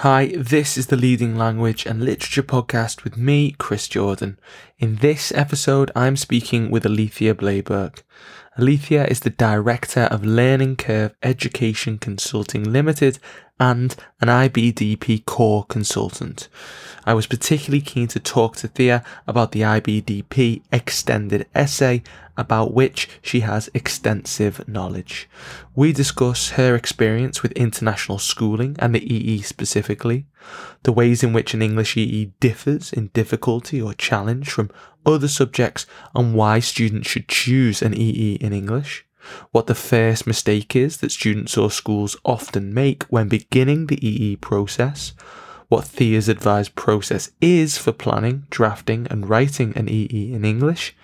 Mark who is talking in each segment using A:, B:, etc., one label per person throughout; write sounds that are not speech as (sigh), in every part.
A: Hi, this is the Leading Language and Literature podcast with me, Chris Jordan. In this episode, I'm speaking with Alethea Bleyberg. Alethea is the Director of Learning Curve Education Consulting Limited and an IBDP core consultant. I was particularly keen to talk to Thea about the IBDP extended essay about which she has extensive knowledge. We discuss her experience with international schooling and the EE specifically, the ways in which an English EE differs in difficulty or challenge from other subjects, and why students should choose an EE in English what the first mistake is that students or schools often make when beginning the EE process, what Thea's advised process is for planning, drafting, and writing an EE in English,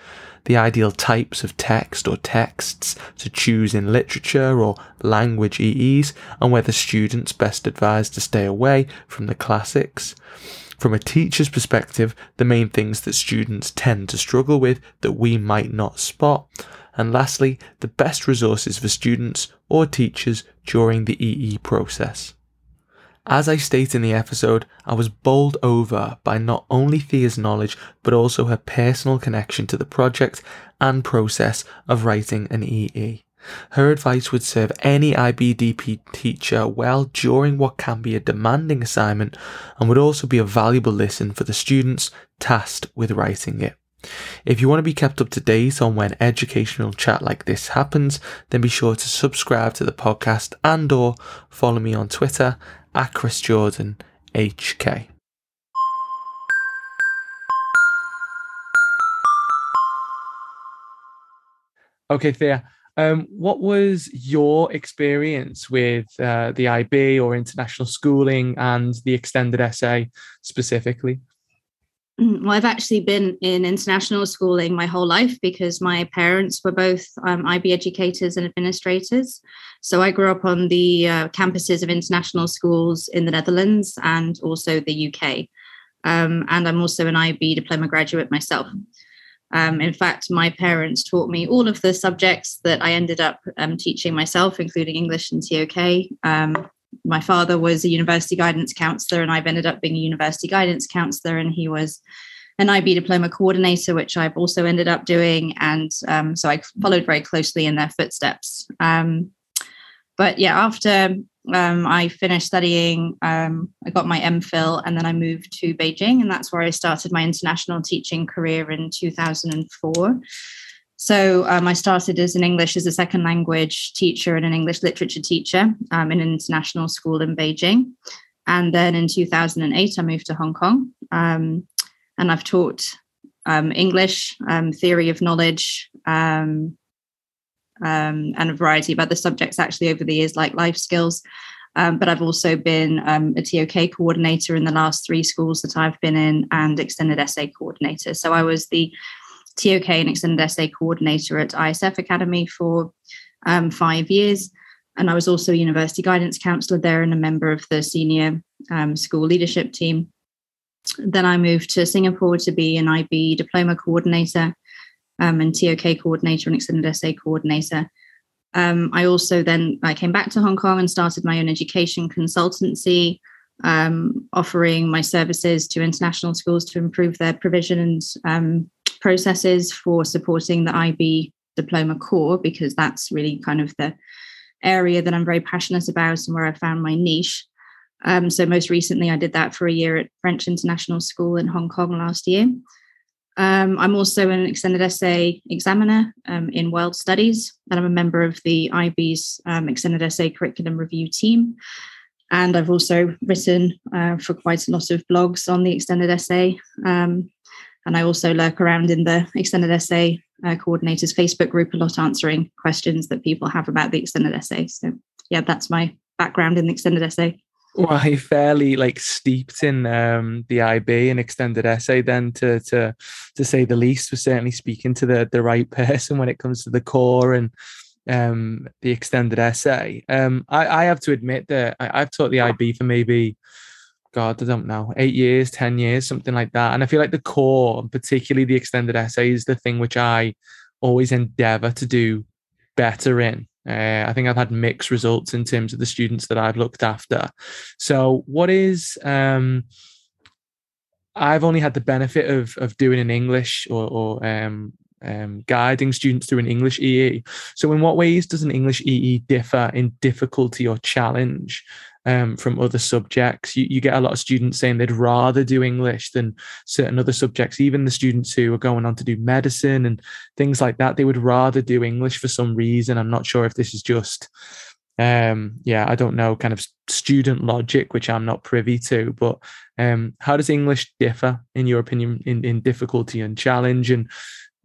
A: the ideal types of text or texts to choose in literature or language EEs, and whether students best advised to stay away from the classics. From a teacher's perspective, the main things that students tend to struggle with that we might not spot, and lastly, the best resources for students or teachers during the EE process. As I state in the episode, I was bowled over by not only Thea's knowledge, but also her personal connection to the project and process of writing an EE. Her advice would serve any IBDP teacher well during what can be a demanding assignment and would also be a valuable listen for the students tasked with writing it. If you want to be kept up to date on when educational chat like this happens, then be sure to subscribe to the podcast and or follow me on Twitter at Chris Jordan HK. Okay, Thea. Um, what was your experience with uh, the IB or international schooling and the extended essay specifically?
B: Mm, well, I've actually been in international schooling my whole life because my parents were both um, IB educators and administrators. So I grew up on the uh, campuses of international schools in the Netherlands and also the UK. Um, and I'm also an IB diploma graduate myself. Um, in fact, my parents taught me all of the subjects that I ended up um, teaching myself, including English and TOK. My father was a university guidance counselor, and I've ended up being a university guidance counselor, and he was an IB diploma coordinator, which I've also ended up doing. And um, so I followed very closely in their footsteps. Um, but yeah, after um, I finished studying, um, I got my MPhil, and then I moved to Beijing, and that's where I started my international teaching career in 2004. So um, I started as an English as a second language teacher and an English literature teacher um, in an international school in Beijing. And then in 2008, I moved to Hong Kong. Um, and I've taught um, English, um, theory of knowledge, um, and a variety of other subjects actually over the years, like life skills. but I've also been a TOK coordinator in the last three schools that I've been in and extended essay coordinator. So I was the TOK and Extended Essay Coordinator at ISF Academy for um, five years. And I was also a university guidance counselor there and a member of the senior um, school leadership team. Then I moved to Singapore to be an IB diploma coordinator um, and TOK coordinator and extended essay coordinator. Um, I also then I came back to Hong Kong and started my own education consultancy, um, offering my services to international schools to improve their provision and um, processes for supporting the IB diploma core because that's really kind of the area that I'm very passionate about and where I found my niche. Um, so most recently, I did that for a year at French International School in Hong Kong last year. Um, I'm also an extended essay examiner um, in world studies, and I'm a member of the IB's um, extended essay curriculum review team. And I've also written uh, for quite a lot of blogs on the extended essay. And I also lurk around in the extended essay uh, coordinators Facebook group a lot, answering questions that people have about the extended essay. So, yeah, that's my background in the extended essay.
A: Well, I fairly like steeped in um, the IB and extended essay. Then, to to to say the least, was certainly speaking to the the right (laughs) person when it comes to the core and um, the extended essay. Um, I, I have to admit that I, I've taught the IB for maybe God, I don't know, eight years, 10 years, something like that. And I feel like the core, particularly the extended essay, is the thing which I always endeavor to do better in. Uh, I think I've had mixed results in terms of the students that I've looked after. So, what is um, I've only had the benefit of of doing an English or, or um, um, guiding students through an English EE. So, in what ways does an English EE differ in difficulty or challenge um, from other subjects? You, you get a lot of students saying they'd rather do English than certain other subjects. Even the students who are going on to do medicine and things like that, they would rather do English for some reason. I'm not sure if this is just um yeah i don't know kind of student logic which i'm not privy to but um how does english differ in your opinion in, in difficulty and challenge and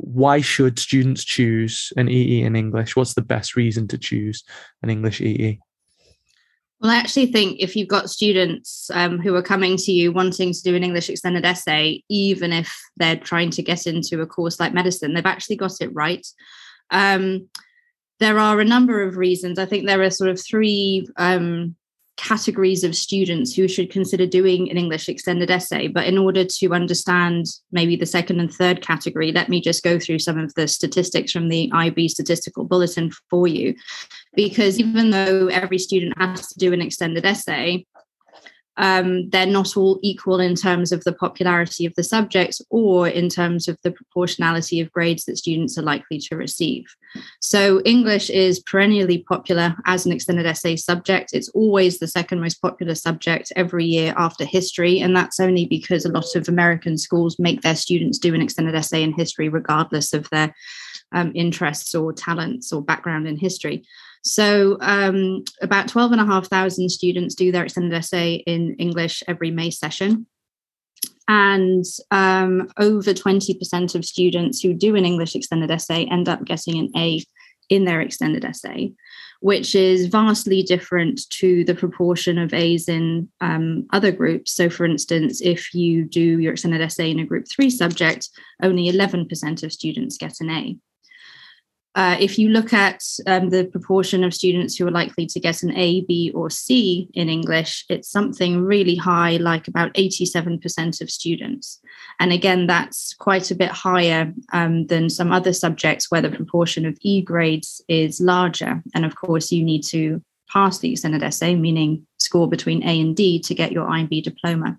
A: why should students choose an EE in English? What's the best reason to choose an English EE?
B: Well, I actually think if you've got students um, who are coming to you wanting to do an English extended essay, even if they're trying to get into a course like medicine, they've actually got it right. Um, there are a number of reasons. I think there are sort of three um, categories of students who should consider doing an English extended essay. But in order to understand maybe the second and third category, let me just go through some of the statistics from the IB statistical bulletin for you. Because even though every student has to do an extended essay, um, they're not all equal in terms of the popularity of the subjects or in terms of the proportionality of grades that students are likely to receive. So, English is perennially popular as an extended essay subject. It's always the second most popular subject every year after history. And that's only because a lot of American schools make their students do an extended essay in history, regardless of their um, interests or talents or background in history. So um, about 12,500 students do their extended essay in English every May session. And um, over 20% of students who do an English extended essay end up getting an A in their extended essay, which is vastly different to the proportion of A's in um, other groups. So, for instance, if you do your extended essay in a group three subject, only 11% of students get an A. Uh, if you look at um, the proportion of students who are likely to get an A, B, or C in English, it's something really high, like about 87% of students. And again, that's quite a bit higher um, than some other subjects where the proportion of E grades is larger. And of course, you need to pass the extended essay, meaning score between A and D to get your IB diploma.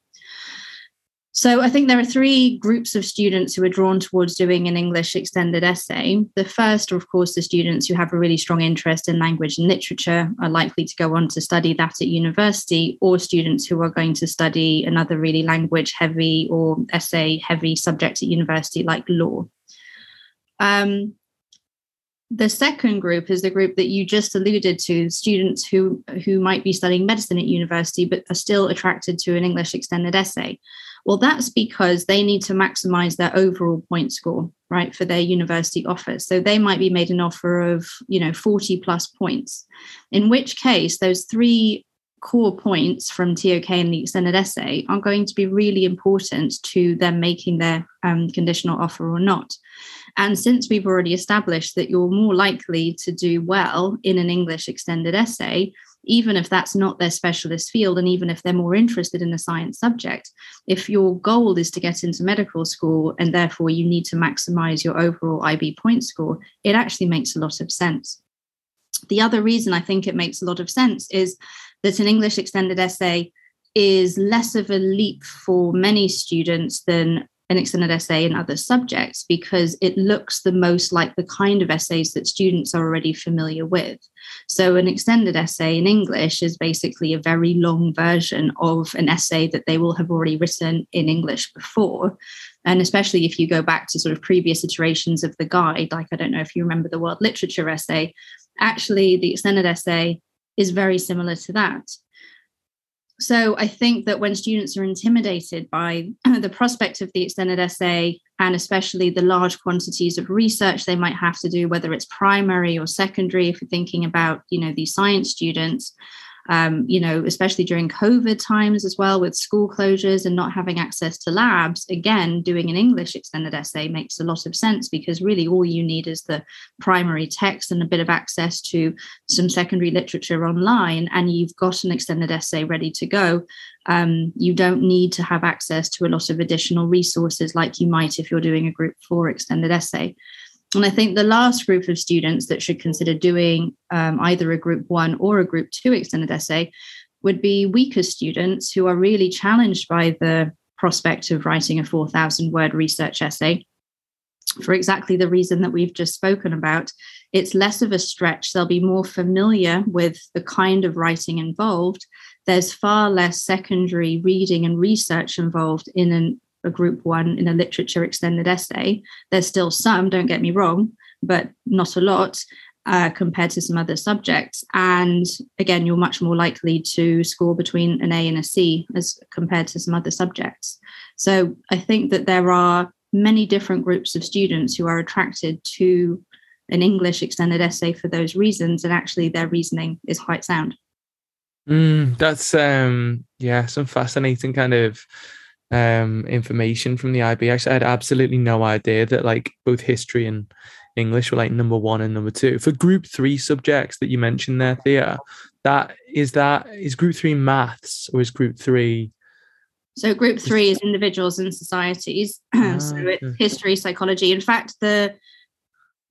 B: So I think there are three groups of students who are drawn towards doing an English extended essay. The first are, of course, the students who have a really strong interest in language and literature are likely to go on to study that at university, or students who are going to study another really language heavy or essay heavy subject at university, like law. Um, the second group is the group that you just alluded to students who who might be studying medicine at university but are still attracted to an english extended essay well, that's because they need to maximize their overall point score, right, for their university offers. So they might be made an offer of, you know, 40 plus points, in which case those three core points from TOK and the extended essay are going to be really important to them making their um, conditional offer or not. And since we've already established that you're more likely to do well in an English extended essay, even if that's not their specialist field, and even if they're more interested in a science subject, if your goal is to get into medical school and therefore you need to maximize your overall IB point score, it actually makes a lot of sense. The other reason I think it makes a lot of sense is that an English extended essay is less of a leap for many students than an extended essay in other subjects because it looks the most like the kind of essays that students are already familiar with. So, an extended essay in English is basically a very long version of an essay that they will have already written in English before. And especially if you go back to sort of previous iterations of the guide, like I don't know if you remember the world literature essay, actually, the extended essay is very similar to that. So I think that when students are intimidated by (clears throat) the prospect of the extended essay and especially the large quantities of research they might have to do, whether it's primary or secondary, if you're thinking about, you know, these science students, um, you know, especially during COVID times as well, with school closures and not having access to labs, again, doing an English extended essay makes a lot of sense because really all you need is the primary text and a bit of access to some secondary literature online, and you've got an extended essay ready to go. Um, you don't need to have access to a lot of additional resources like you might if you're doing a group four extended essay. And I think the last group of students that should consider doing um, either a group one or a group two extended essay would be weaker students who are really challenged by the prospect of writing a 4,000 word research essay for exactly the reason that we've just spoken about. It's less of a stretch. They'll be more familiar with the kind of writing involved. There's far less secondary reading and research involved in an a group one in a literature extended essay. There's still some, don't get me wrong, but not a lot uh, compared to some other subjects. And again, you're much more likely to score between an A and a C as compared to some other subjects. So I think that there are many different groups of students who are attracted to an English extended essay for those reasons, and actually their reasoning is quite sound.
A: Mm, that's um yeah, some fascinating kind of um, information from the IB. I had absolutely no idea that like both history and English were like number one and number two. For group three subjects that you mentioned there, Thea, that is that is group three maths or is group three?
B: So group three is individuals and societies. (clears throat) Ah, so it's history, psychology. In fact, the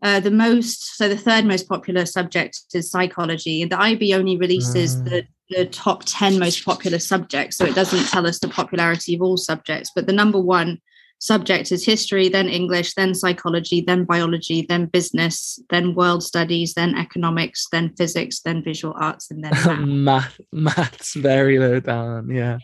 B: uh, the most so the third most popular subject is psychology. The IB only releases uh, the the top 10 most popular subjects. So it doesn't tell us the popularity of all subjects, but the number one subject is history, then English, then psychology, then biology, then business, then world studies, then economics, then physics, then visual arts, and then
A: math. (laughs) math maths very low down. Yeah.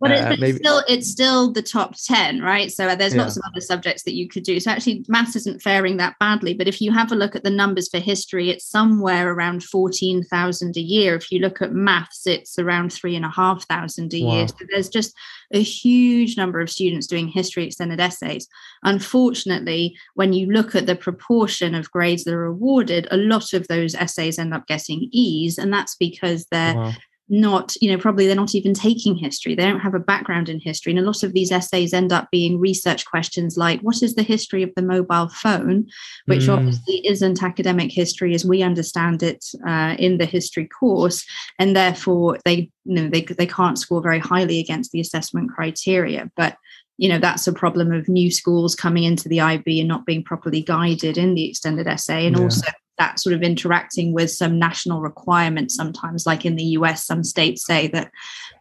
B: But it's, uh, it's still it's still the top 10 right? So uh, there's yeah. lots of other subjects that you could do. So actually maths isn't faring that badly but if you have a look at the numbers for history it's somewhere around 14,000 a year. If you look at maths it's around three and a half thousand a wow. year so there's just a huge number of students doing history extended essays. Unfortunately when you look at the proportion of grades that are awarded a lot of those essays end up getting e's and that's because they're wow not, you know, probably they're not even taking history. They don't have a background in history. And a lot of these essays end up being research questions like, what is the history of the mobile phone? Which mm. obviously isn't academic history as we understand it uh, in the history course. And therefore, they, you know, they, they can't score very highly against the assessment criteria. But you know that's a problem of new schools coming into the IB and not being properly guided in the extended essay and yeah. also that sort of interacting with some national requirements sometimes like in the US some states say that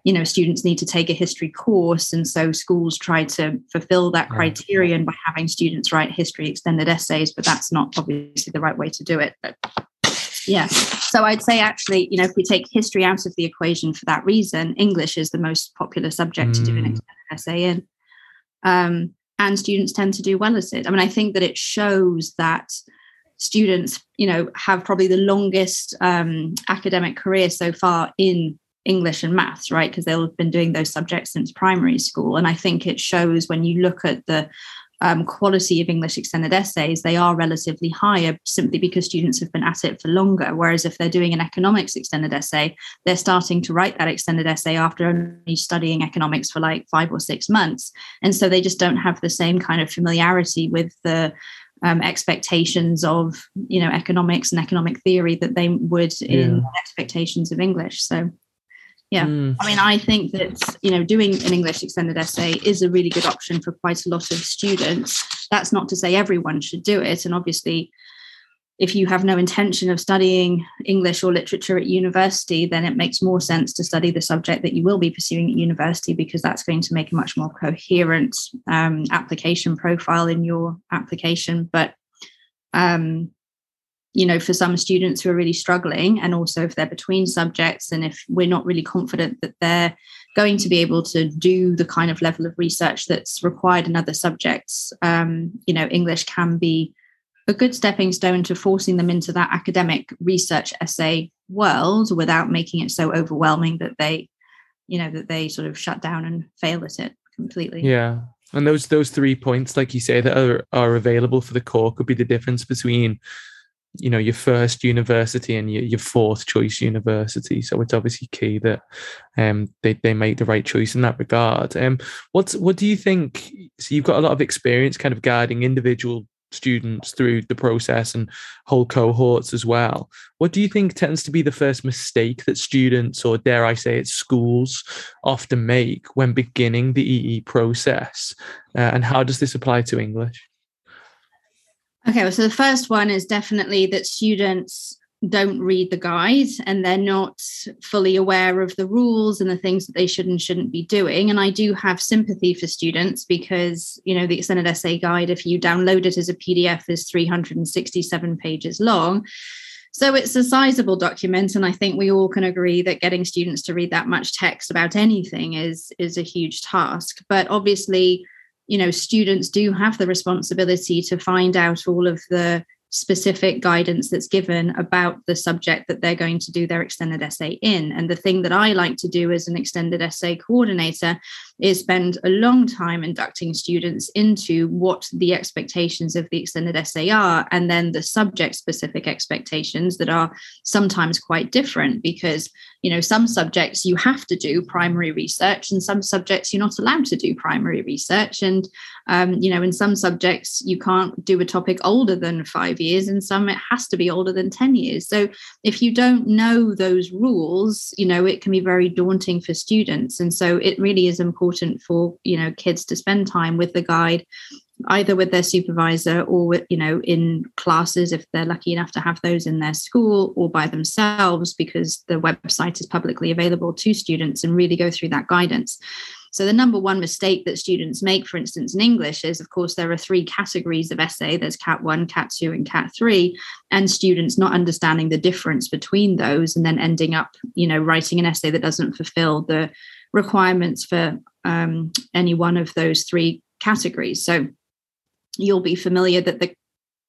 B: you know students need to take a history course and so schools try to fulfill that criterion by having students write history extended essays but that's not obviously the right way to do it but yeah so i'd say actually you know if we take history out of the equation for that reason english is the most popular subject mm. to do an mm. extended essay in um, and students tend to do well at it i mean i think that it shows that students, you know, have probably the longest um, academic career so far in English and maths, right? Because they'll have been doing those subjects since primary school. And I think it shows when you look at the um, quality of English extended essays, they are relatively higher simply because students have been at it for longer. Whereas if they're doing an economics extended essay, they're starting to write that extended essay after only studying economics for like five or six months. And so they just don't have the same kind of familiarity with the um, expectations of you know economics and economic theory that they would yeah. in expectations of English. So yeah, mm. I mean, I think that you know doing an English extended essay is a really good option for quite a lot of students. That's not to say everyone should do it, and obviously if you have no intention of studying English or literature at university, then it makes more sense to study the subject that you will be pursuing at university because that's going to make a much more coherent um, application profile in your application. But um, you know, for some students who are really struggling, and also if they're between subjects, and if we're not really confident that they're going to be able to do the kind of level of research that's required in other subjects, um, you know, English can be a good stepping stone to forcing them into that academic research essay world without making it so overwhelming that they you know that they sort of shut down and fail at it completely.
A: Yeah. And those those three points like you say that are, are available for the core could be the difference between you know your first university and your, your fourth choice university. So it's obviously key that um they, they make the right choice in that regard. Um what's what do you think so you've got a lot of experience kind of guiding individual students through the process and whole cohorts as well. What do you think tends to be the first mistake that students, or dare I say it, schools often make when beginning the EE process? Uh, and how does this apply to English?
B: Okay, well, so the first one is definitely that students don't read the guide and they're not fully aware of the rules and the things that they should and shouldn't be doing. And i do have sympathy for students because you know the extended essay guide if you download it as a pdf is 367 pages long. So it's a sizable document and i think we all can agree that getting students to read that much text about anything is is a huge task. But obviously you know students do have the responsibility to find out all of the specific guidance that's given about the subject that they're going to do their extended essay in. And the thing that I like to do as an extended essay coordinator is spend a long time inducting students into what the expectations of the extended essay are, and then the subject specific expectations that are sometimes quite different because, you know, some subjects you have to do primary research, and some subjects you're not allowed to do primary research. And, um, you know, in some subjects you can't do a topic older than five years, and some it has to be older than 10 years. So if you don't know those rules, you know, it can be very daunting for students. And so it really is important for you know kids to spend time with the guide either with their supervisor or you know in classes if they're lucky enough to have those in their school or by themselves because the website is publicly available to students and really go through that guidance so the number one mistake that students make for instance in english is of course there are three categories of essay there's cat 1 cat 2 and cat 3 and students not understanding the difference between those and then ending up you know writing an essay that doesn't fulfill the requirements for um, any one of those three categories. So you'll be familiar that the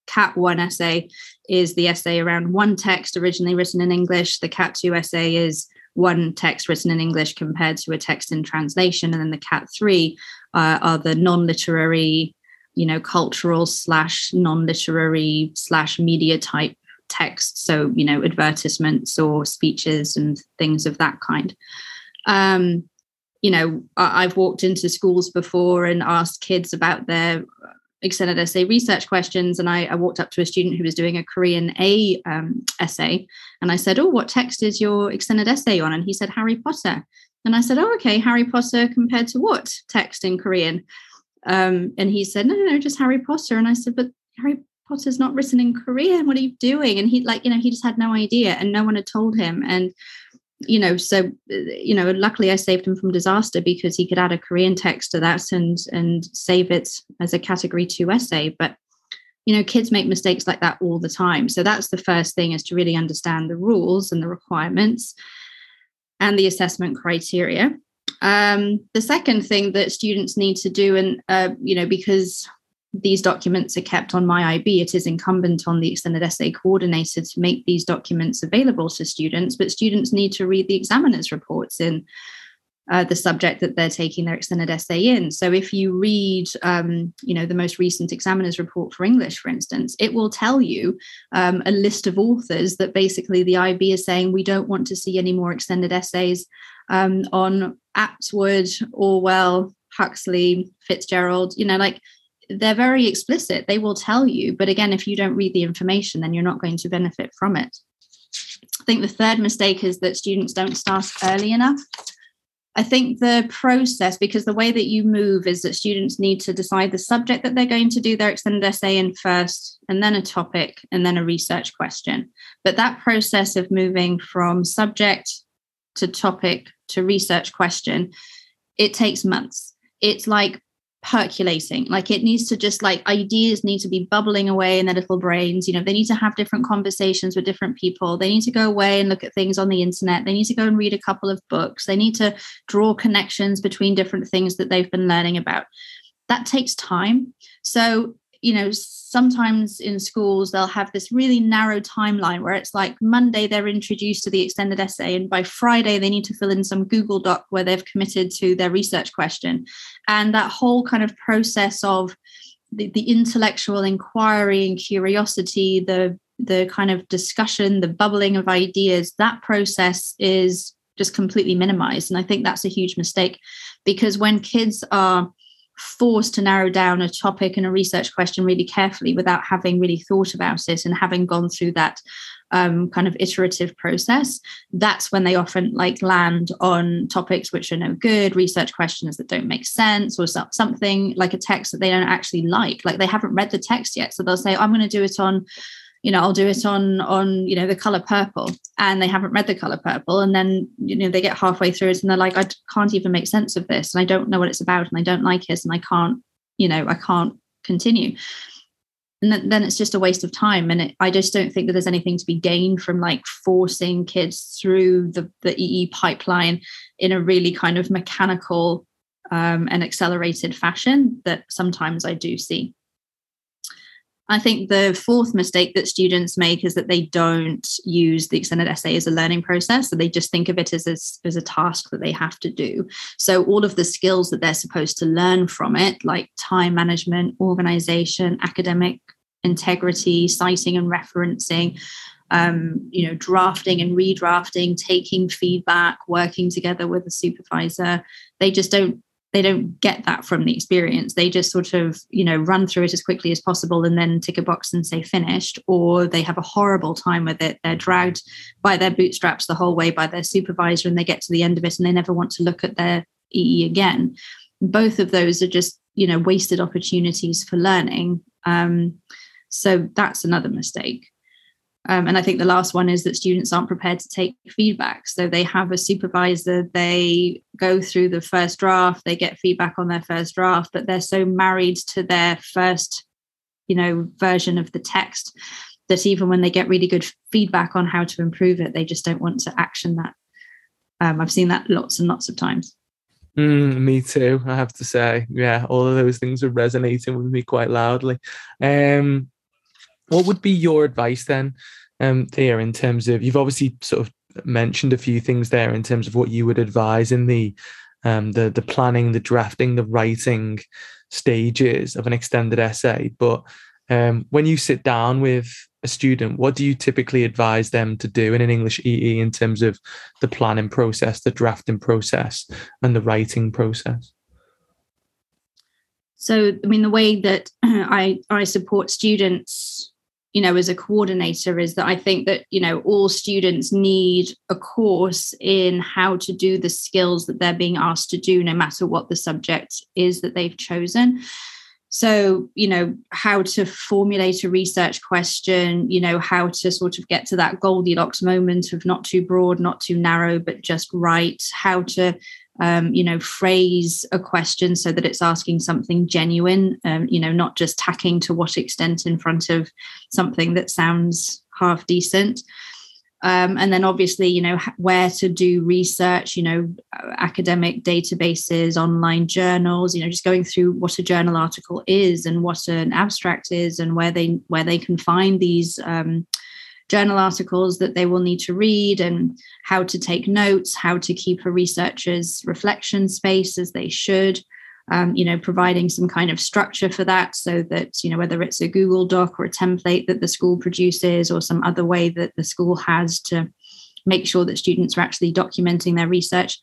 B: CAT 1 essay is the essay around one text originally written in English. The CAT 2 essay is one text written in English compared to a text in translation. And then the CAT 3 uh, are the non literary, you know, cultural slash non literary slash media type text. So, you know, advertisements or speeches and things of that kind. Um, you know, I've walked into schools before and asked kids about their extended essay research questions. And I, I walked up to a student who was doing a Korean A um, essay. And I said, Oh, what text is your extended essay on? And he said, Harry Potter. And I said, Oh, okay, Harry Potter compared to what text in Korean? Um, and he said, No, no, no, just Harry Potter. And I said, But Harry Potter's not written in Korean. What are you doing? And he, like, you know, he just had no idea and no one had told him. And you know, so you know, luckily I saved him from disaster because he could add a Korean text to that and and save it as a category two essay. But you know, kids make mistakes like that all the time. So that's the first thing is to really understand the rules and the requirements and the assessment criteria. Um, the second thing that students need to do, and uh, you know, because these documents are kept on my IB, it is incumbent on the extended essay coordinator to make these documents available to students, but students need to read the examiner's reports in uh, the subject that they're taking their extended essay in. So if you read, um, you know, the most recent examiner's report for English, for instance, it will tell you um, a list of authors that basically the IB is saying we don't want to see any more extended essays um, on Atwood, Orwell, Huxley, Fitzgerald, you know, like they're very explicit. They will tell you. But again, if you don't read the information, then you're not going to benefit from it. I think the third mistake is that students don't start early enough. I think the process, because the way that you move is that students need to decide the subject that they're going to do their extended essay in first, and then a topic, and then a research question. But that process of moving from subject to topic to research question, it takes months. It's like percolating. Like it needs to just like ideas need to be bubbling away in their little brains. You know they need to have different conversations with different people. They need to go away and look at things on the internet. They need to go and read a couple of books. They need to draw connections between different things that they've been learning about. That takes time. So you know sometimes in schools they'll have this really narrow timeline where it's like monday they're introduced to the extended essay and by friday they need to fill in some google doc where they've committed to their research question. And that whole kind of process of the, the intellectual inquiry and curiosity the the kind of discussion the bubbling of ideas that process is just completely minimized. And i think that's a huge mistake because when kids are forced to narrow down a topic and a research question really carefully without having really thought about it and having gone through that um, kind of iterative process, that's when they often like land on topics which are no good, research questions that don't make sense, or something like a text that they don't actually like. Like they haven't read the text yet. So they'll say, I'm going to do it on you know i'll do it on on you know the color purple and they haven't read the color purple and then you know they get halfway through it and they're like i can't even make sense of this and i don't know what it's about and i don't like it and i can't you know i can't continue. And then it's just a waste of time and it, i just don't think that there's anything to be gained from like forcing kids through the, the ee pipeline in a really kind of mechanical um, and accelerated fashion that sometimes i do see I think the fourth mistake that students make is that they don't use the extended essay as a learning process. So they just think of it as a, as a task that they have to do. So all of the skills that they're supposed to learn from it, like time management, organization, academic integrity, citing and referencing, um, you know, drafting and redrafting, taking feedback, working together with a supervisor, they just don't they don't get that from the experience. They just sort of you know run through it as quickly as possible and then tick a box and say finished or they have a horrible time with it. They're dragged by their bootstraps the whole way by their supervisor and they get to the end of it and they never want to look at their ee again. Both of those are just you know wasted opportunities for learning. Um, so that's another mistake um, and I think the last one is that students aren't prepared to take feedback. So they have a supervisor, they go through the first draft, they get feedback on their first draft, but they're so married to their first, you know, version of the text that even when they get really good feedback on how to improve it, they just don't want to action that. Um, I've seen that lots and lots of times.
A: Mm, me too, I have to say. Yeah, all of those things are resonating with me quite loudly. Um, what would be your advice then, um, Thea, in terms of you've obviously sort of mentioned a few things there in terms of what you would advise in the um, the the planning, the drafting, the writing stages of an extended essay. But um, when you sit down with a student, what do you typically advise them to do in an English EE in terms of the planning process, the drafting process, and the writing process?
B: So, I mean, the way that (clears throat) I I support students you know as a coordinator is that i think that you know all students need a course in how to do the skills that they're being asked to do no matter what the subject is that they've chosen. So you know how to formulate a research question you know how to sort of get to that goldilocks moment of not too broad not too narrow but just right how to um, you know, phrase a question so that it's asking something genuine, um, you know, not just tacking to what extent in front of something that sounds half decent. Um, and then obviously, you know, where to do research, you know, academic databases, online journals, you know, just going through what a journal article is and what an abstract is and where they where they can find these um, journal articles that they will need to read and how to take notes, how to keep a researcher's reflection space as they should. Um, you know, providing some kind of structure for that so that, you know, whether it's a Google Doc or a template that the school produces or some other way that the school has to make sure that students are actually documenting their research.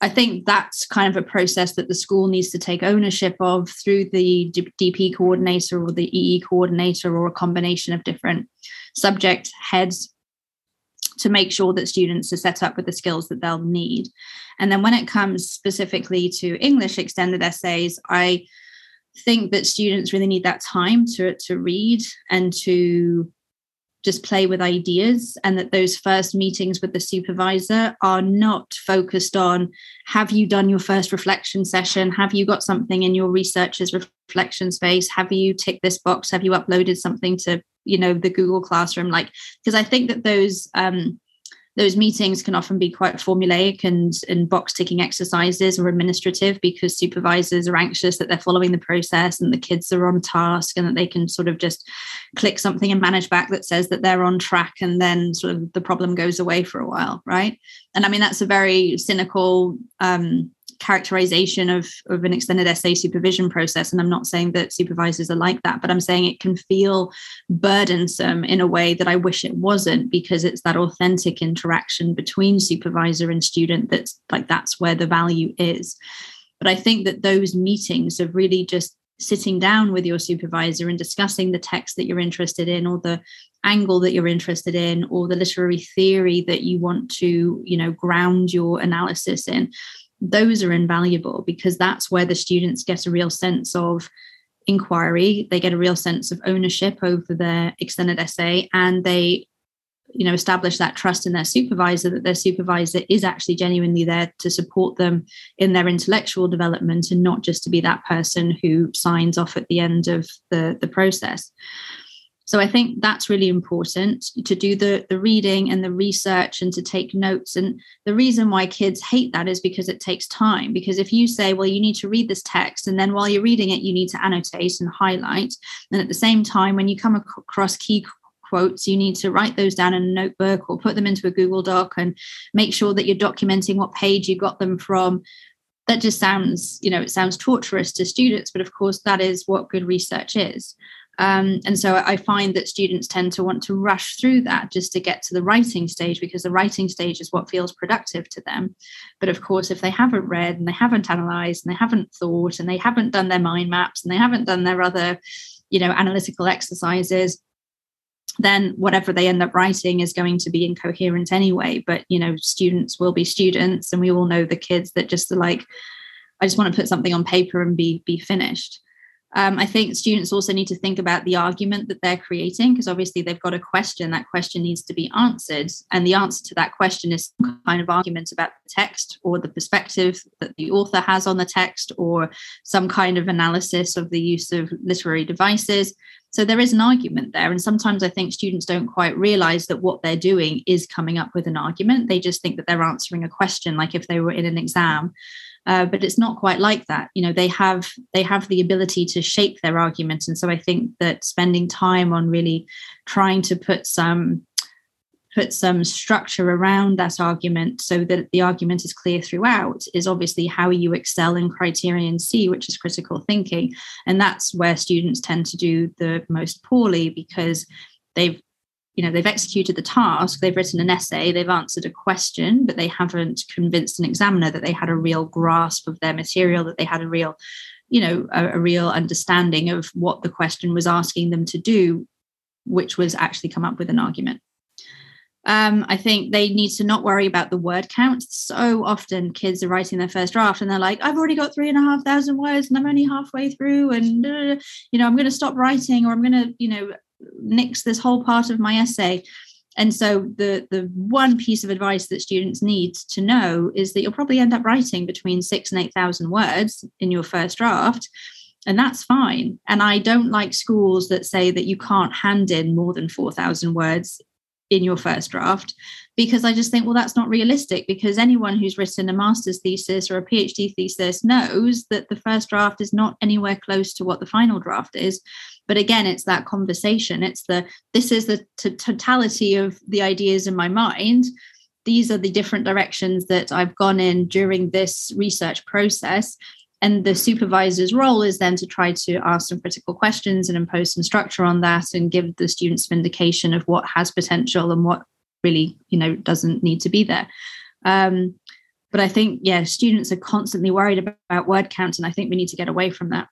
B: I think that's kind of a process that the school needs to take ownership of through the DP coordinator or the EE coordinator or a combination of different subject heads to make sure that students are set up with the skills that they'll need. And then when it comes specifically to English extended essays, I think that students really need that time to, to read and to just play with ideas and that those first meetings with the supervisor are not focused on have you done your first reflection session? Have you got something in your researcher's reflection space? Have you ticked this box? Have you uploaded something to you know the google classroom like because i think that those um those meetings can often be quite formulaic and, and box ticking exercises or administrative because supervisors are anxious that they're following the process and the kids are on task and that they can sort of just click something and ManageBac that says that they're on track and then sort of the problem goes away for a while right? And i mean that's a very cynical um, characterization of, of an extended essay supervision process. And I'm not saying that supervisors are like that, but I'm saying it can feel burdensome in a way that I wish it wasn't because it's that authentic interaction between supervisor and student that's like that's where the value is. But I think that those meetings of really just sitting down with your supervisor and discussing the text that you're interested in or the angle that you're interested in or the literary theory that you want to you know ground your analysis in those are invaluable because that's where the students get a real sense of inquiry. They get a real sense of ownership over their extended essay and they you know establish that trust in their supervisor that their supervisor is actually genuinely there to support them in their intellectual development and not just to be that person who signs off at the end of the the process so i think that's really important to do the the reading and the research and to take notes and the reason why kids hate that is because it takes time because if you say well you need to read this text and then while you're reading it you need to annotate and highlight and at the same time when you come across key quotes, you need to write those down in a notebook or put them into a Google Doc and make sure that you're documenting what page you got them from. That just sounds, you know, it sounds torturous to students, but of course, that is what good research is. Um, and so I find that students tend to want to rush through that just to get to the writing stage because the writing stage is what feels productive to them. But of course, if they haven't read and they haven't analyzed and they haven't thought and they haven't done their mind maps and they haven't done their other, you know, analytical exercises, then whatever they end up writing is going to be incoherent anyway. But you know, students will be students, and we all know the kids that just are like, I just want to put something on paper and be be finished. Um, I think students also need to think about the argument that they're creating because obviously they've got a question. That question needs to be answered. And the answer to that question is some kind of argument about the text or the perspective that the author has on the text or some kind of analysis of the use of literary devices. So there is an argument there. And sometimes I think students don't quite realize that what they're doing is coming up with an argument. They just think that they're answering a question, like if they were in an exam. Uh, but it's not quite like that you know they have they have the ability to shape their argument and so i think that spending time on really trying to put some put some structure around that argument so that the argument is clear throughout is obviously how you excel in criterion C, which is critical thinking. And that's where students tend to do the most poorly because they've you know they've executed the task they've written an essay they've answered a question but they haven't convinced an examiner that they had a real grasp of their material that they had a real you know a, a real understanding of what the question was asking them to do which was actually come up with an argument um, I think they need to not worry about the word count. So often kids are writing their first draft and they're like, I've already got three and a half thousand words and I'm only halfway through and, uh, you know, I'm going to stop writing or I'm going to, you know, nix this whole part of my essay. And so the, the one piece of advice that students need to know is that you'll probably end up writing between six and 8,000 words in your first draft and that's fine. And I don't like schools that say that you can't hand in more than 4,000 words in your first draft because I just think, well, that's not realistic because anyone who's written a master's thesis or a PhD thesis knows that the first draft is not anywhere close to what the final draft is. But again, it's that conversation. It's the this is the t- totality of the ideas in my mind. These are the different directions that I've gone in during this research process and the supervisor's role is then to try to ask some critical questions and impose some structure on that and give the students some indication of what has potential and what really you know doesn't need to be there um, but i think yeah students are constantly worried about word count and i think we need to get away from that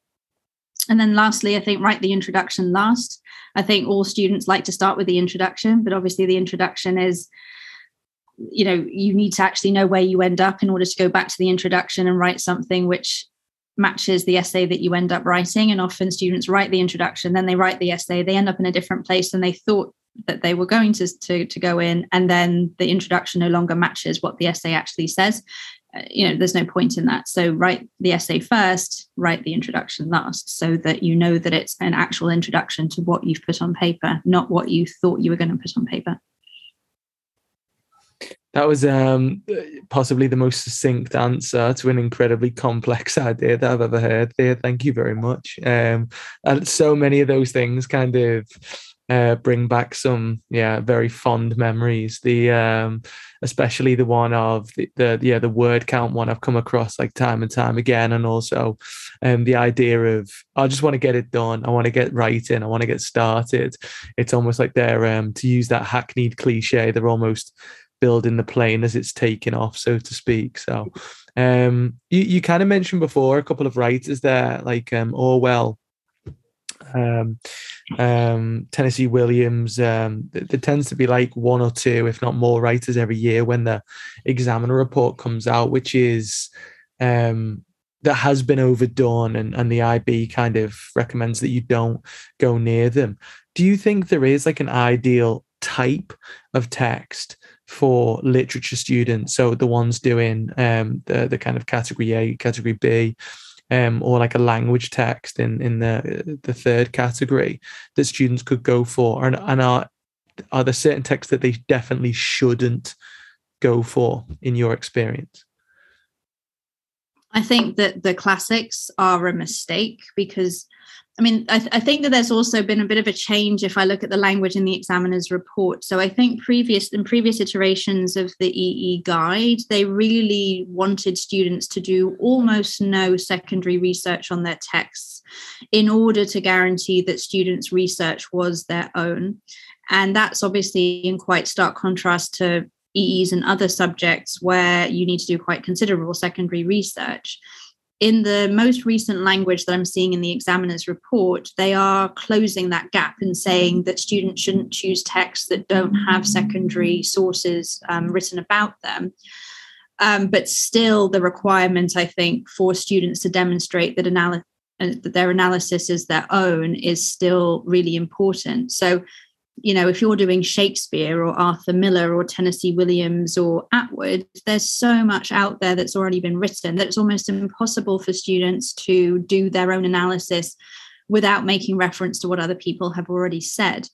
B: and then lastly i think write the introduction last i think all students like to start with the introduction but obviously the introduction is you know you need to actually know where you end up in order to go back to the introduction and write something which matches the essay that you end up writing. And often students write the introduction, then they write the essay, they end up in a different place than they thought that they were going to, to, to go in. And then the introduction no longer matches what the essay actually says. Uh, you know, there's no point in that. So write the essay first, write the introduction last, so that you know that it's an actual introduction to what you've put on paper, not what you thought you were going to put on paper.
A: That was um, possibly the most succinct answer to an incredibly complex (laughs) idea that I've ever heard. There, thank you very much. Um, and so many of those things kind of uh, bring back some, yeah, very fond memories. The um, especially the one of the, the yeah the word count one I've come across like time and time again, and also um, the idea of I just want to get it done. I want to get writing. I want to get started. It's almost like they're um, to use that hackneyed cliche. They're almost building the plane as it's taking off, so to speak. So, um, you, you kind of mentioned before a couple of writers there, like um, Orwell um, um, Tennessee Williams. Um, there tends to be like one or two, if not more, writers every year when the examiner report comes out, which is um, that has been overdone, and, and the IB kind of recommends that you don't go near them. Do you think there is like an ideal type of text for literature students? So the ones doing um, the the kind of category A, category B, um, or like a language text in in the the third category that students could go for, and and are are there certain texts that they definitely shouldn't go for in your experience?
B: I think that the classics are a mistake because I mean, I, th- I, think that there's also been a bit of a change if I look at the language in the examiner's report. So I think previous in previous iterations of the EE guide, they really wanted students to do almost no secondary research on their texts in order to guarantee that students' research was their own. And that's obviously in quite stark contrast to EEs and other subjects where you need to do quite considerable secondary research in the most recent language that I'm seeing in the examiner's report, they are closing that gap and saying that students shouldn't choose texts that don't have secondary sources um, written about them. Um, but still, the requirement, I think, for students to demonstrate that, anal- uh, that their analysis is their own is still really important. So, you know, if you're doing Shakespeare or Arthur Miller or Tennessee Williams or Atwood, there's so much out there that's already been written that it's almost impossible for students to do their own analysis without making reference to what other people have already said.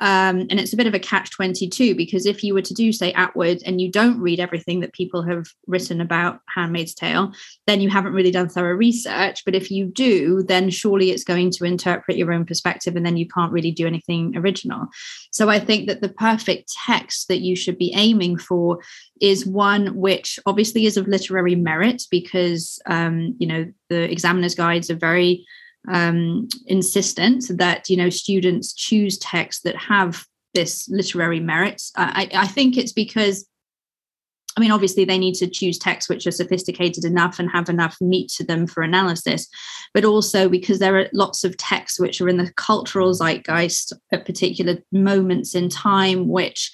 B: Um, and it's a bit of a catch 22 because if you were to do, say, Atwood and you don't read everything that people have written about Handmaid's Tale, then you haven't really done thorough research. But if you do, then surely it's going to interpret your own perspective and then you can't really do anything original. So I think that the perfect text that you should be aiming for is one which obviously is of literary merit because, um, you know, the examiner's guides are very um, insistent that you know students choose texts that have this literary merit. I, I think it's because I mean, obviously, they need to choose texts which are sophisticated enough and have enough meat to them for analysis, but also because there are lots of texts which are in the cultural zeitgeist at particular moments in time, which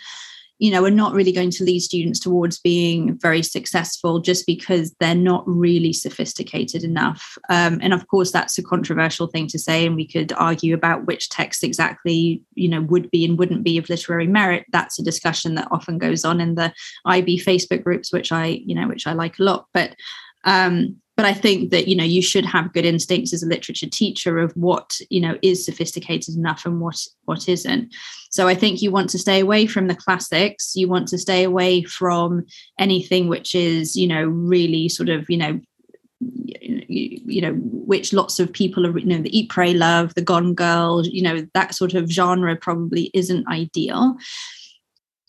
B: you know, are not really going to lead students towards being very successful just because they're not really sophisticated enough. Um, and of course, that's a controversial thing to say, and we could argue about which text exactly, you know, would be and wouldn't be of literary merit. That's a discussion that often goes on in the IB Facebook groups, which I, you know, which I like a lot. But um, but I think that you know you should have good instincts as a literature teacher of what you know is sophisticated enough and what what isn't. So I think you want to stay away from the classics. You want to stay away from anything which is you know really sort of you know you, know which lots of people are you know the eat pray love the gone girl you know that sort of genre probably isn't ideal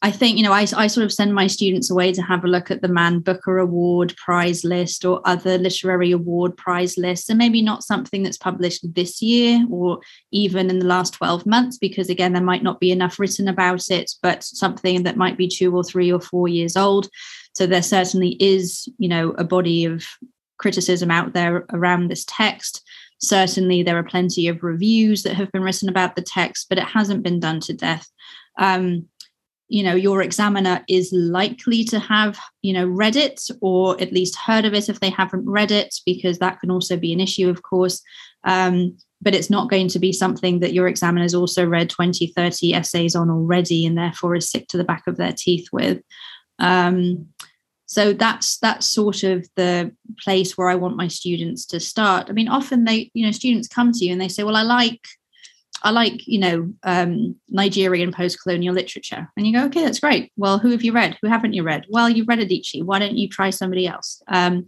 B: I think, you know, I, I sort of send my students away to have a look at the Man Booker Award prize list or other literary award prize lists, and maybe not something that's published this year or even in the last 12 months, because again, there might not be enough written about it, but something that might be two or three or four years old. So there certainly is, you know, a body of criticism out there around this text. Certainly, there are plenty of reviews that have been written about the text, but it hasn't been done to death. Um, you know your examiner is likely to have you know read it or at least heard of it if they haven't read it because that can also be an issue of course. Um, but it's not going to be something that your examiner's also read 20 30 essays on already and therefore is sick to the back of their teeth with. Um, so that's that's sort of the place where i want my students to start. I mean often they you know students come to you and they say well i like I like, you know, um, Nigerian post-colonial literature. And you go, okay, that's great. Well, who have you read? Who haven't you read? Well, you've read Adichie. Why don't you try somebody else? Um,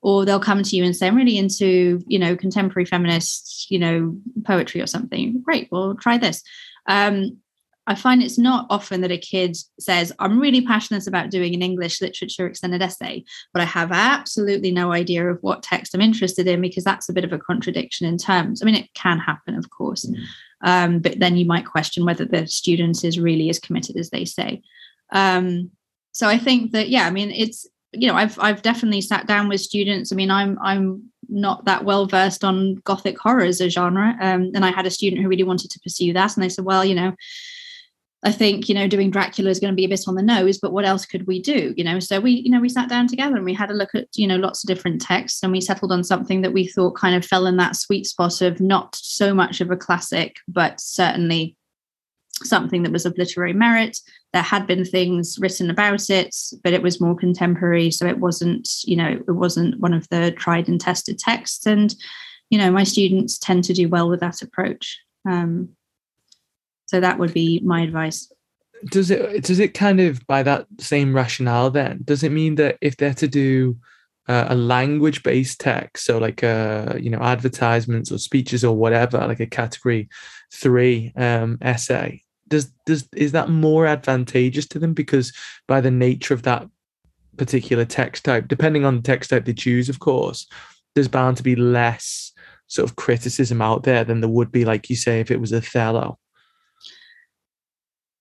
B: or they'll come to you and say, I'm really into, you know, contemporary feminist, you know, poetry or something. Great. Well, try this. Um, I find it's not often that a kid says, I'm really passionate about doing an English literature extended essay, but I have absolutely no idea of what text I'm interested in because that's a bit of a contradiction in terms. I mean, it can happen, of course. Mm. Um, but then you might question whether the student is really as committed as they say. Um, so I think that yeah, I mean it's you know I've I've definitely sat down with students. I mean I'm I'm not that well versed on gothic horror as a genre um, and i had a student who really wanted to pursue that and they said well you know I think you know doing Dracula is going to be a bit on the nose, but what else could we do? You know, so we you know we sat down together and we had a look at you know lots of different texts and we settled on something that we thought kind of fell in that sweet spot of not so much of a classic, but certainly something that was of literary merit. There had been things written about it, but it was more contemporary, so it wasn't you know it wasn't one of the tried and tested texts. And you know my students tend to do well with that approach. Um, so that would be my advice.
A: Does it does it kind of by that same rationale then? Does it mean that if they're to do uh, a language based text, so like uh you know advertisements or speeches or whatever, like a category three um, essay, does does is that more advantageous to them because by the nature of that particular text type, depending on the text type they choose, of course, there's bound to be less sort of criticism out there than there would be, like you say, if it was Othello.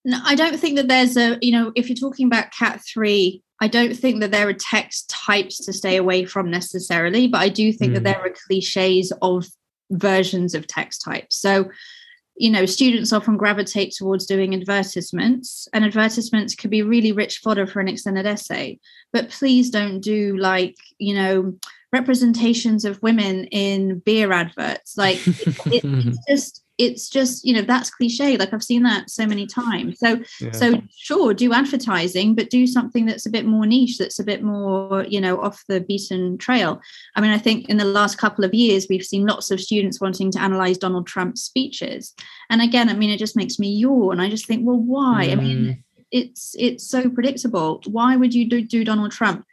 B: No, I don't think that there's a, you know, if you're talking about Cat 3, I don't think that there are text types to stay away from necessarily, but I do think mm. that there are cliches of versions of text types. So, you know, students often gravitate towards doing advertisements, and advertisements could be really rich fodder for an extended essay. But please don't do like, you know, representations of women in beer adverts. Like, it, (laughs) it's just, it's just you know that's cliche like i've seen that so many times so yeah. so sure do advertising but do something that's a bit more niche that's a bit more you know off the beaten trail i mean i think in the last couple of years we've seen lots of students wanting to analyze donald trump's speeches and again i mean it just makes me yawn i just think well why mm. i mean mm. it's it's so predictable why would you do, do donald trump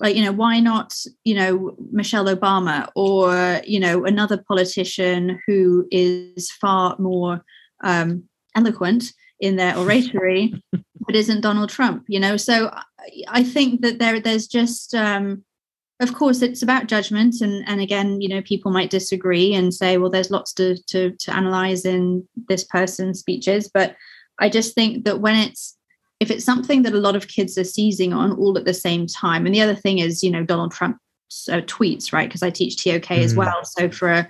B: like you know why not you know michelle obama or you know another politician who is far more um, eloquent in their oratory (laughs) but isn't donald trump you know? So i think that there there's just um, of course it's about judgment and and again you know people might disagree and say well there's lots to to, to analyze in this person's speeches but i just think that when it's if it's something that a lot of kids are seizing on all at the same time. And the other thing is you know donald trump uh, tweets right? Because i teach tok mm. as well. So for a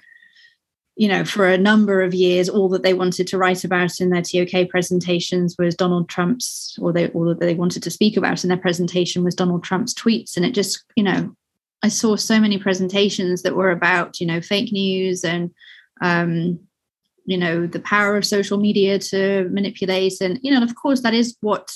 B: you know for a number of years all that they wanted to write about in their tok presentations was donald trump's or they all that they wanted to speak about in their presentation was donald trump's tweets. And it just you know i saw so many presentations that were about you know fake news and um, you know the power of social media to manipulate. And you know and of course that is what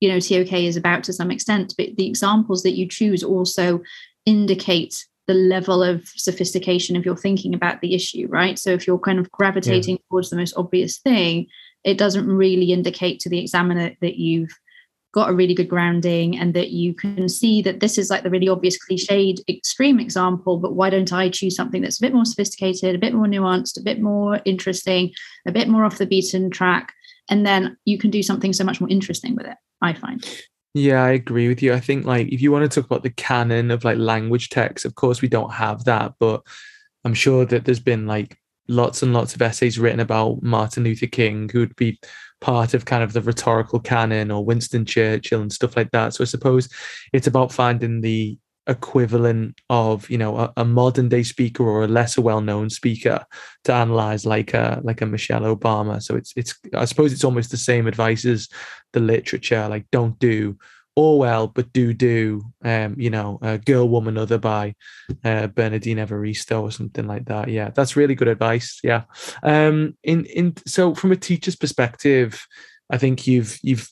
B: you know tok is about to some extent. But the examples that you choose also indicate the level of sophistication of your thinking about the issue right? So if you're kind of gravitating yeah. towards the most obvious thing it doesn't really indicate to the examiner that you've got a really good grounding and that you can see that this is like the really obvious cliched extreme example but why don't i choose something that's a bit more sophisticated a bit more nuanced a bit more interesting a bit more off the beaten track and then you can do something so much more interesting with it i find.
A: Yeah i agree with you. I think like if you want to talk about the canon of like language text of course we don't have that but i'm sure that there's been like lots and lots of essays written about martin luther king who'd be part of kind of the rhetorical canon or Winston Churchill and stuff like that. So I suppose it's about finding the equivalent of you know a, a modern day speaker or a lesser well known speaker to analyze like a like a Michelle Obama. So it's it's I suppose it's almost the same advice as the literature. Like don't do Orwell, but do do um, you know, uh, Girl, Woman, Other by uh, Bernardine Evaristo or something like that. Yeah, that's really good advice. Yeah. Um, in in so from a teacher's perspective, I think you've you've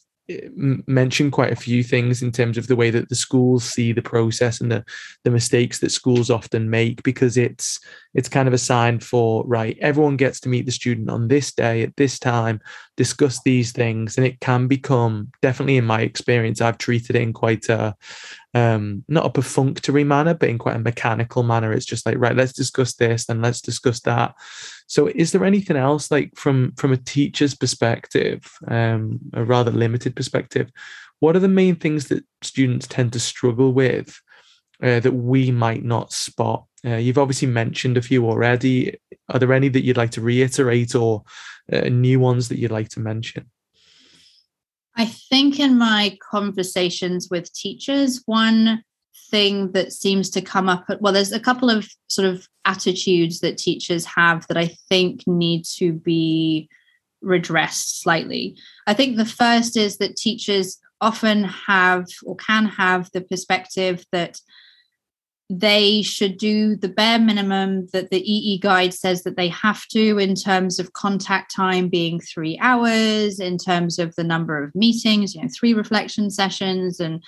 A: mentioned quite a few things in terms of the way that the schools see the process and the the mistakes that schools often make because it's it's kind of a sign for right everyone gets to meet the student on this day at this time discuss these things and it can become definitely in my experience I've treated it in quite a um not a perfunctory manner but in quite a mechanical manner. It's just like right let's discuss this and let's discuss that. So is there anything else like from from a teacher's perspective um a rather limited perspective what are the main things that students tend to struggle with uh, that we might not spot? Uh, you've obviously mentioned a few already. Are there any that you'd like to reiterate or uh, new ones that you'd like to mention
B: I think in my conversations with teachers, one thing that seems to come up well there's a couple of sort of attitudes that teachers have that i think need to be redressed slightly. I think the first is that teachers often have or can have the perspective that they should do the bare minimum that the EE guide says that they have to in terms of contact time being three hours, in terms of the number of meetings, you know, three reflection sessions, and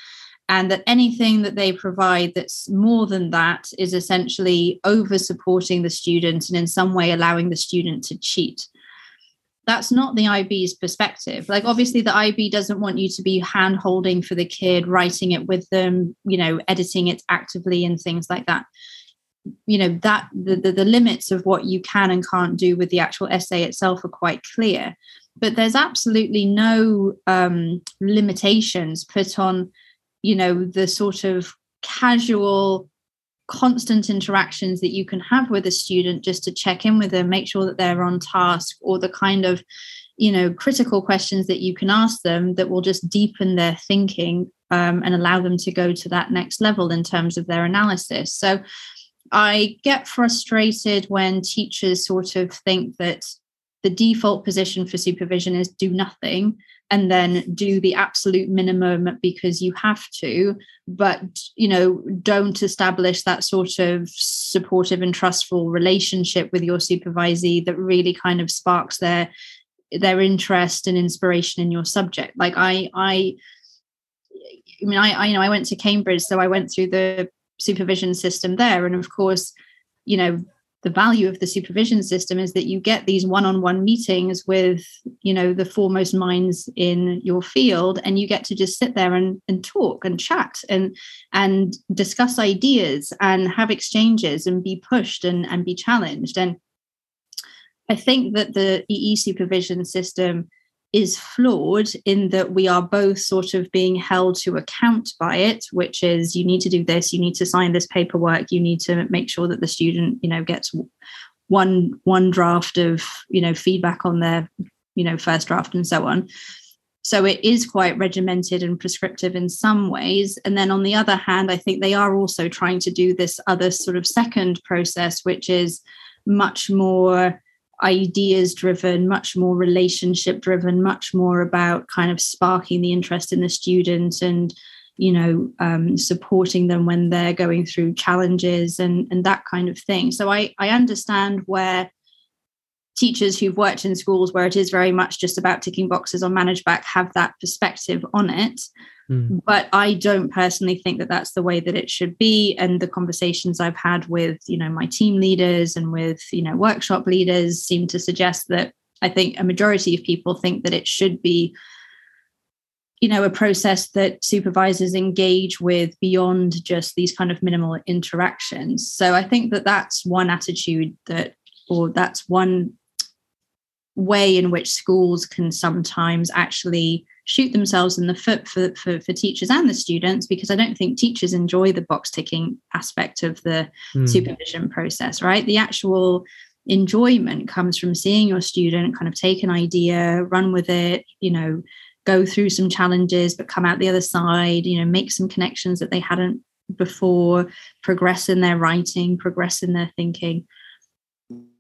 B: and that anything that they provide that's more than that is essentially over supporting the student and in some way allowing the student to cheat that's not the IB's perspective. Like, obviously, the IB doesn't want you to be hand holding for the kid, writing it with them, you know, editing it actively and things like that. You know, that the, the, the limits of what you can and can't do with the actual essay itself are quite clear. But there's absolutely no um, limitations put on, you know, the sort of casual constant interactions that you can have with a student just to check in with them make sure that they're on task or the kind of you know critical questions that you can ask them that will just deepen their thinking um, and allow them to go to that next level in terms of their analysis. So i get frustrated when teachers sort of think that the default position for supervision is do nothing and then do the absolute minimum because you have to. But you know don't establish that sort of supportive and trustful relationship with your supervisee that really kind of sparks their their interest and inspiration in your subject. Like i i i mean i, I you know i went to cambridge so i went through the supervision system there. And of course you know the value of the supervision system is that you get these one-on-one meetings with you know the foremost minds in your field and you get to just sit there and, and talk and chat and and discuss ideas and have exchanges and be pushed and, and be challenged. And i think that the ee supervision system is flawed in that we are both sort of being held to account by it which is you need to do this you need to sign this paperwork you need to make sure that the student you know gets one one draft of you know feedback on their you know first draft and so on. So it is quite regimented and prescriptive in some ways. And then on the other hand i think they are also trying to do this other sort of second process which is much more ideas driven, much more relationship driven, much more about kind of sparking the interest in the student and you know um, supporting them when they're going through challenges and and that kind of thing. So I I understand where teachers who've worked in schools where it is very much just about ticking boxes on ManageBac have that perspective on it Mm. But I don't personally think that that's the way that it should be. And the conversations I've had with, you know, my team leaders and with, you know, workshop leaders seem to suggest that I think a majority of people think that it should be you know a process that supervisors engage with beyond just these kind of minimal interactions so i think that that's one attitude that or that's one way in which schools can sometimes actually shoot themselves in the foot for, for, for teachers and the students because I don't think teachers enjoy the box ticking aspect of the mm. supervision process, right? The actual enjoyment comes from seeing your student kind of take an idea, run with it, you know, go through some challenges, but come out the other side, you know, make some connections that they hadn't before, progress in their writing, progress in their thinking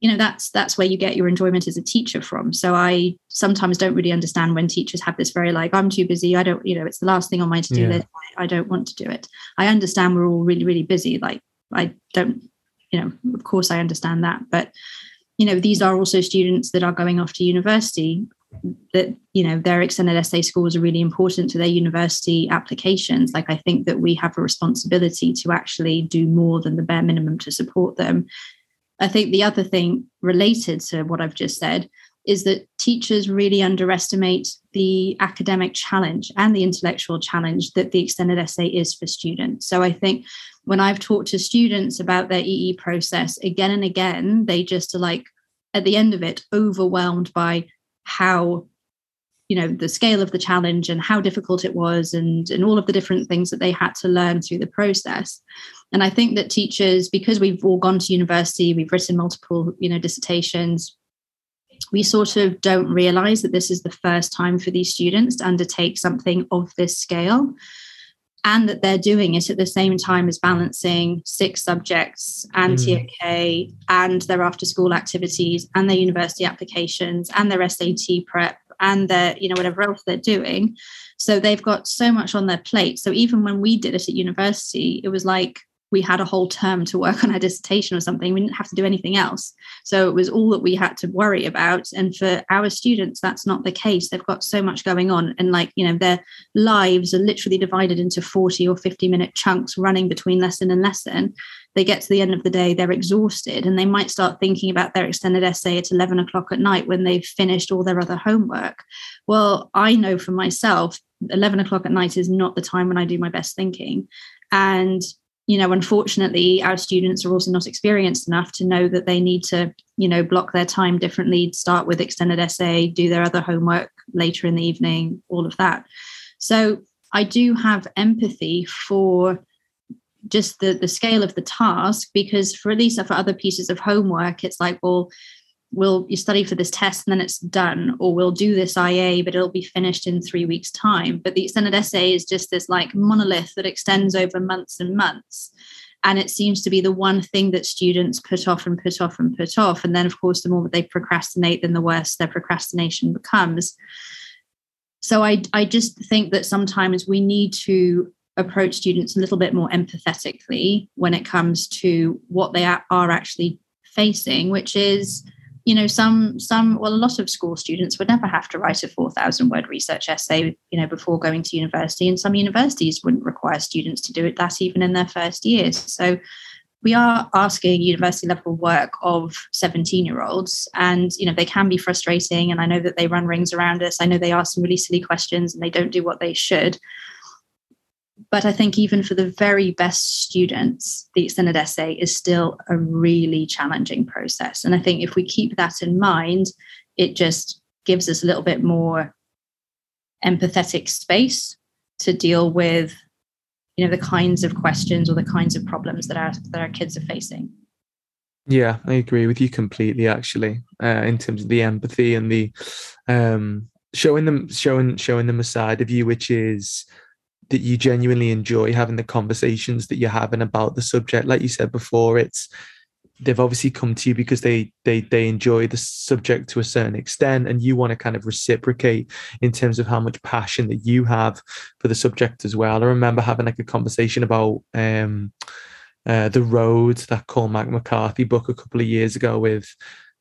B: you know that's that's where you get your enjoyment as a teacher from. So i sometimes don't really understand when teachers have this very like i'm too busy. I don't you know it's the last thing on my to-do yeah. list. I, I don't want to do it. I understand we're all really really busy. Like i don't you know of course i understand that. But you know these are also students that are going off to university that you know their extended essay scores are really important to their university applications. Like i think that we have a responsibility to actually do more than the bare minimum to support them I think the other thing related to what I've just said is that teachers really underestimate the academic challenge and the intellectual challenge that the extended essay is for students. So I think when I've talked to students about their EE process again and again, they just are like, at the end of it, overwhelmed by how you know the scale of the challenge and how difficult it was and and all of the different things that they had to learn through the process and i think that teachers because we've all gone to university we've written multiple you know dissertations we sort of don't realize that this is the first time for these students to undertake something of this scale and that they're doing it at the same time as balancing six subjects and mm. TOK and their after school activities and their university applications and their SAT prep and their, you know, whatever else they're doing. So they've got so much on their plate. So even when we did it at university, it was like we had a whole term to work on our dissertation or something. We didn't have to do anything else. So it was all that we had to worry about. And for our students, that's not the case. They've got so much going on. And like, you know, their lives are literally divided into 40 or 50 minute chunks running between lesson and lesson. They get to the end of the day, they're exhausted, and they might start thinking about their extended essay at 11 o'clock at night when they've finished all their other homework. Well, I know for myself, 11 o'clock at night is not the time when I do my best thinking. And you know unfortunately our students are also not experienced enough to know that they need to you know block their time differently start with extended essay do their other homework later in the evening all of that. So i do have empathy for just the the scale of the task because for at least for other pieces of homework it's like well we'll you study for this test and then it's done or we'll do this ia but it'll be finished in three weeks time. But the extended essay is just this like monolith that extends over months and months. And it seems to be the one thing that students put off and put off and put off. And then of course the more that they procrastinate then the worse their procrastination becomes. So i i just think that sometimes we need to approach students a little bit more empathetically when it comes to what they are actually facing which is you know some some well a lot of school students would never have to write a 4000 word research essay you know before going to university and some universities wouldn't require students to do it that even in their first years. So we are asking university level work of 17 year olds and you know they can be frustrating and i know that they run rings around us. I know they ask some really silly questions and they don't do what they should but I think even for the very best students, the extended essay is still a really challenging process. And I think if we keep that in mind, it just gives us a little bit more empathetic space to deal with you know the kinds of questions or the kinds of problems that our that our kids are facing
A: yeah i agree with you completely actually uh, in terms of the empathy and the um showing them showing showing them a side of you which is that you genuinely enjoy having the conversations that you're having about the subject. Like you said before it's they've obviously come to you because they they they enjoy the subject to a certain extent and you want to kind of reciprocate in terms of how much passion that you have for the subject as well. I remember having like a conversation about um uh, the road that cormac mccarthy book a couple of years ago with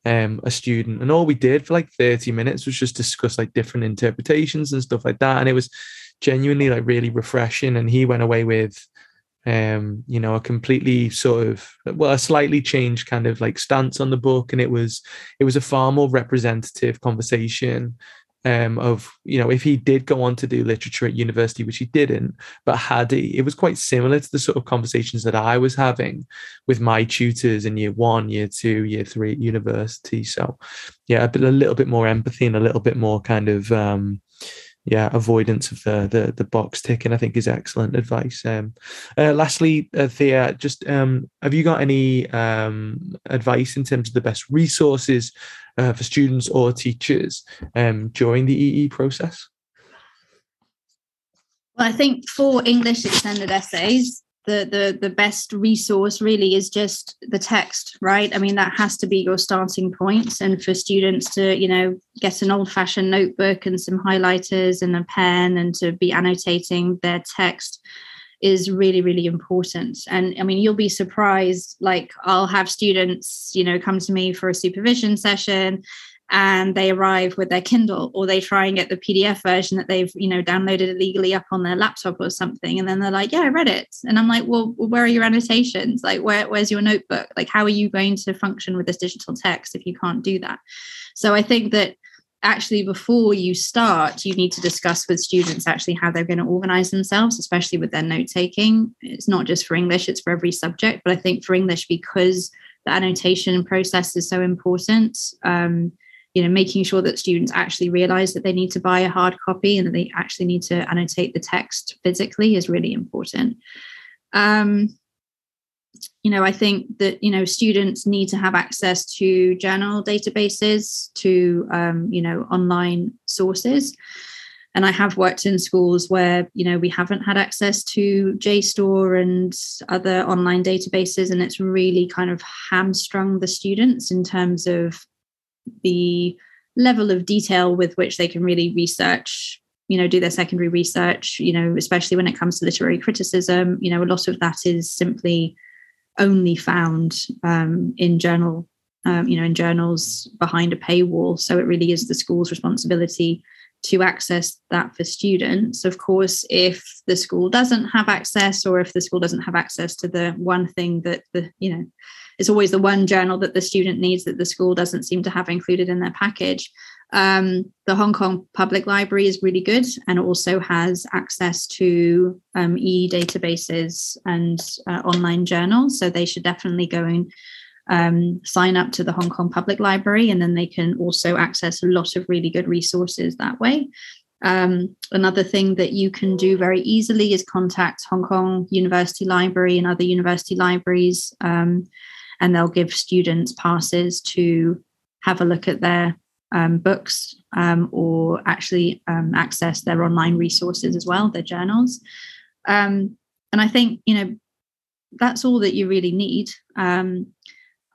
A: um, a student and all we did for like 30 minutes was just discuss like different interpretations and stuff like that and it was genuinely like really refreshing. And he went away with, um, you know, a completely sort of well, a slightly changed kind of like stance on the book, and it was it was a far more representative conversation. Um, of you know if he did go on to do literature at university which he didn't but had he it was quite similar to the sort of conversations that i was having with my tutors in year one year two year three at university so yeah a, bit, a little bit more empathy and a little bit more kind of um, yeah, avoidance of the the, the box ticking, I think, is excellent advice. Um, uh, lastly, uh, Thea, just um, have you got any um, advice in terms of the best resources uh, for students or teachers um, during the EE process?
B: Well, I think for English extended essays, the the the best resource really is just the text right? I mean that has to be your starting point. And for students to you know get an old fashioned notebook and some highlighters and a pen and to be annotating their text is really really important. And i mean you'll be surprised like i'll have students you know come to me for a supervision session and they arrive with their Kindle or they try and get the PDF version that they've, you know, downloaded illegally up on their laptop or something. And then they're like, yeah, I read it. And I'm like, well, where are your annotations? Like, where, where's your notebook? Like, how are you going to function with this digital text if you can't do that? So I think that actually before you start you need to discuss with students actually how they're going to organize themselves especially with their note taking it's not just for english it's for every subject but i think for english because the annotation process is so important um, you know making sure that students actually realize that they need to buy a hard copy and that they actually need to annotate the text physically is really important. Um, you know i think that you know students need to have access to journal databases to um, you know online sources. And I have worked in schools where you know we haven't had access to JSTOR and other online databases, and it's really kind of hamstrung the students in terms of the level of detail with which they can really research you know do their secondary research you know especially when it comes to literary criticism you know a lot of that is simply only found um, in journal um, you know in journals behind a paywall. So it really is the school's responsibility to access that for students. Of course, if the school doesn't have access, or if the school doesn't have access to the one thing that the, you know, it's always the one journal that the student needs that the school doesn't seem to have included in their package. Um, the Hong Kong Public Library is really good and also has access to um, e databases and uh, online journals. So they should definitely go and um, sign up to the Hong Kong Public Library, and then they can also access a lot of really good resources that way. Um, another thing that you can do very easily is contact Hong Kong University Library and other university libraries, um, and they'll give students passes to have a look at their um, books um, or actually um, access their online resources as well, their journals. Um, and I think, you know, that's all that you really need. Um,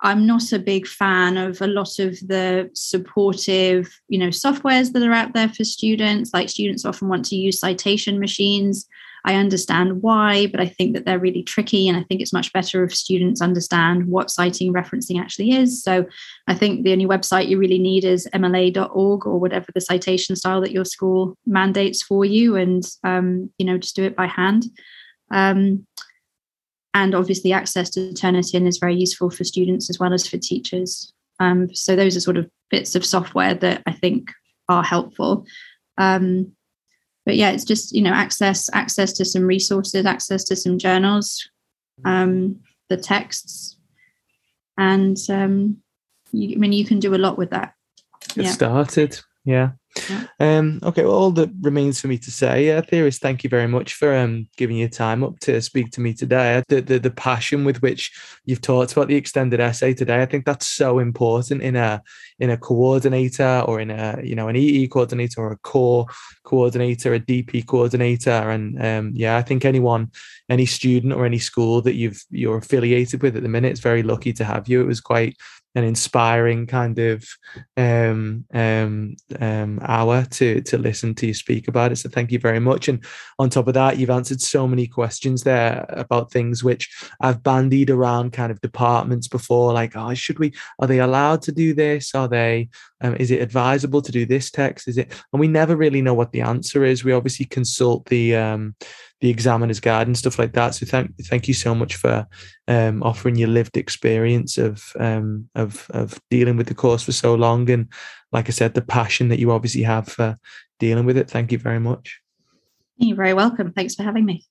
B: I'm not a big fan of a lot of the supportive, you know, softwares that are out there for students. Like students often want to use citation machines. I understand why, but I think that they're really tricky. And I think it's much better if students understand what citing referencing actually is. So I think the only website you really need is mla.org or whatever the citation style that your school mandates for you. And, um, you know, just do it by hand. Um, and obviously, access to Turnitin is very useful for students as well as for teachers. Um, so those are sort of bits of software that I think are helpful. Um, but yeah, it's just you know access access to some resources, access to some journals, um, the texts, and um, you, I mean you can do a lot with that.
A: Get yeah. started. Yeah. Um, okay, well, all that remains for me to say, uh, theorist, thank you very much for um, giving your time up to speak to me today. The, the, the passion with which you've talked about the extended essay today, I think that's so important in a in a coordinator or in a you know an EE coordinator or a core coordinator, a DP coordinator, and um, yeah, I think anyone, any student or any school that you've you're affiliated with at the minute is very lucky to have you. It was quite an inspiring kind of um, um, um, hour to to listen to you speak about it. So thank you very much. And on top of that, you've answered so many questions there about things which I've bandied around kind of departments before, like, oh, should we? Are they allowed to do this? Are they? Um, is it advisable to do this text? Is it? And we never really know what the answer is. We obviously consult the um, the examiner's guide and stuff like that. So thank thank you so much for um, offering your lived experience of um, of of dealing with the course for so long, and like I said, the passion that you obviously have for dealing with it. Thank you very much.
B: You're very welcome. Thanks for having me.